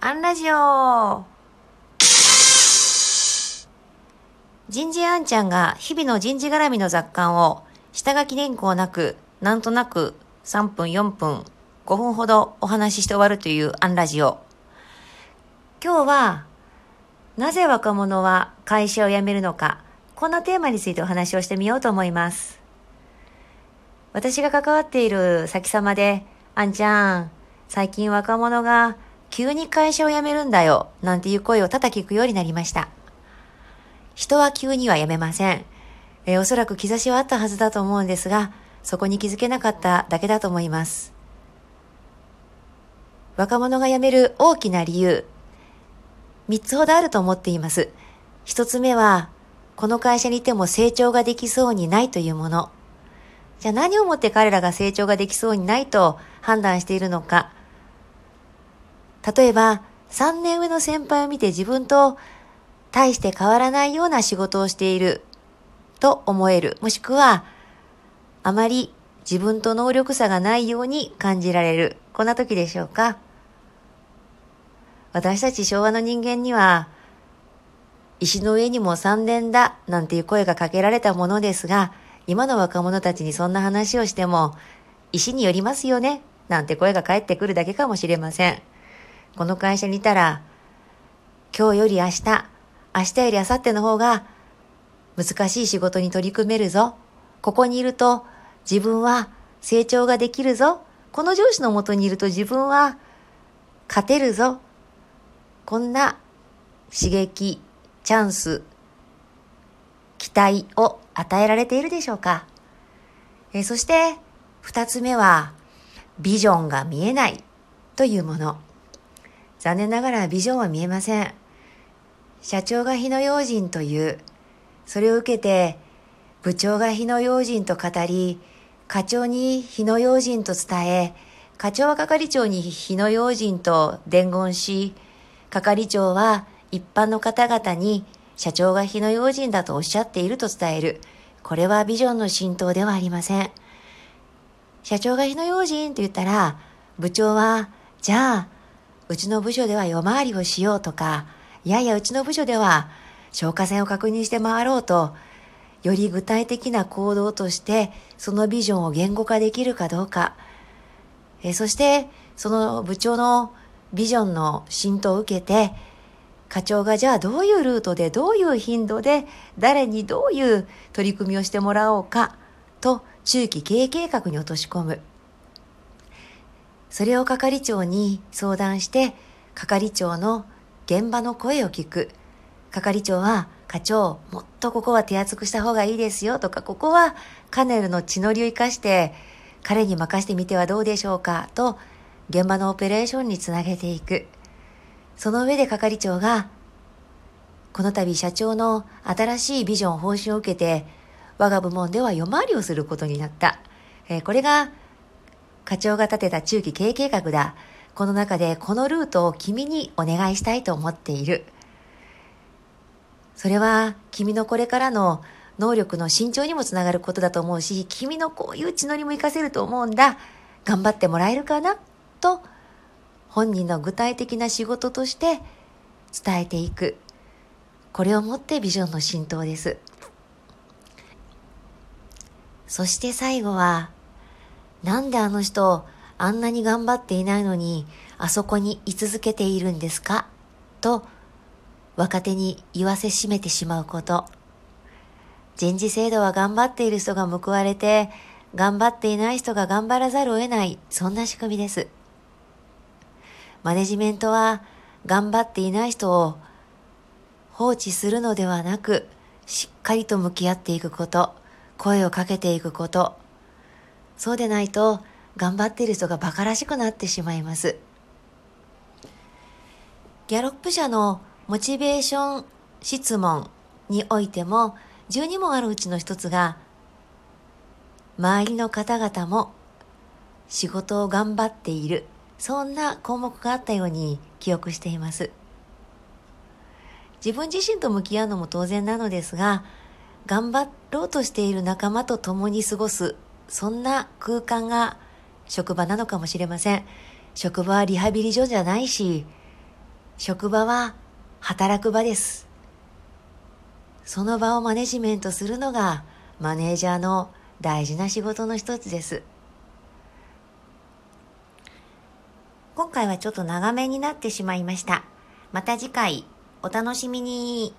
アンラジオ人事あんちゃんが日々の人事絡みの雑感を下書き原稿なく、なんとなく3分4分5分ほどお話しして終わるというアンラジオ。今日はなぜ若者は会社を辞めるのか、こんなテーマについてお話をしてみようと思います。私が関わっている先様で、あんちゃん、最近若者が急に会社を辞めるんだよ、なんていう声を多々聞くようになりました。人は急には辞めません。えー、おそらく兆しはあったはずだと思うんですが、そこに気づけなかっただけだと思います。若者が辞める大きな理由、三つほどあると思っています。一つ目は、この会社にいても成長ができそうにないというもの。じゃあ何をもって彼らが成長ができそうにないと判断しているのか。例えば、3年上の先輩を見て自分と大して変わらないような仕事をしていると思える。もしくは、あまり自分と能力差がないように感じられる。こんな時でしょうか。私たち昭和の人間には、石の上にも三年だなんていう声がかけられたものですが、今の若者たちにそんな話をしても、石によりますよねなんて声が返ってくるだけかもしれません。この会社にいたら、今日より明日、明日より明後日の方が難しい仕事に取り組めるぞ。ここにいると自分は成長ができるぞ。この上司のもとにいると自分は勝てるぞ。こんな刺激、チャンス、期待を与えられているでしょうか。えそして二つ目はビジョンが見えないというもの。残念ながらビジョンは見えません。社長が火の用心という、それを受けて、部長が火の用心と語り、課長に火の用心と伝え、課長は係長に火の用心と伝言し、係長は一般の方々に社長が火の用心だとおっしゃっていると伝える。これはビジョンの浸透ではありません。社長が火の用心と言ったら、部長は、じゃあ、うちの部署では夜回りをしようとか、いやいや、うちの部署では消火栓を確認して回ろうと、より具体的な行動としてそのビジョンを言語化できるかどうか、えそしてその部長のビジョンの浸透を受けて、課長がじゃあどういうルートでどういう頻度で誰にどういう取り組みをしてもらおうかと中期経営計画に落とし込む。それを係長に相談して、係長の現場の声を聞く。係長は、課長、もっとここは手厚くした方がいいですよとか、ここはカネルの血のりを生かして、彼に任せてみてはどうでしょうかと、現場のオペレーションにつなげていく。その上で係長が、この度社長の新しいビジョン方針を受けて、我が部門では夜回りをすることになった。えー、これが課長が立てた中期経営計画だ。この中でこのルートを君にお願いしたいと思っている。それは君のこれからの能力の慎重にもつながることだと思うし、君のこういう血のりも活かせると思うんだ。頑張ってもらえるかな？と、本人の具体的な仕事として伝えていく。これをもってビジョンの浸透です。そして最後は、なんであの人、あんなに頑張っていないのに、あそこに居続けているんですか？と、若手に言わせしめてしまうこと。人事制度は頑張っている人が報われて、頑張っていない人が頑張らざるを得ない、そんな仕組みです。マネジメントは、頑張っていない人を放置するのではなく、しっかりと向き合っていくこと、声をかけていくこと。そうでないと、頑張っている人が馬鹿らしくなってしまいます。ギャロップ社のモチベーション質問においても12問あるうちの一つが周りの方々も仕事を頑張っているそんな項目があったように記憶しています自分自身と向き合うのも当然なのですが頑張ろうとしている仲間と共に過ごすそんな空間が職場なのかもしれません。職場はリハビリ所じゃないし、職場は働く場です。その場をマネジメントするのがマネージャーの大事な仕事の一つです。今回はちょっと長めになってしまいました。また次回お楽しみに。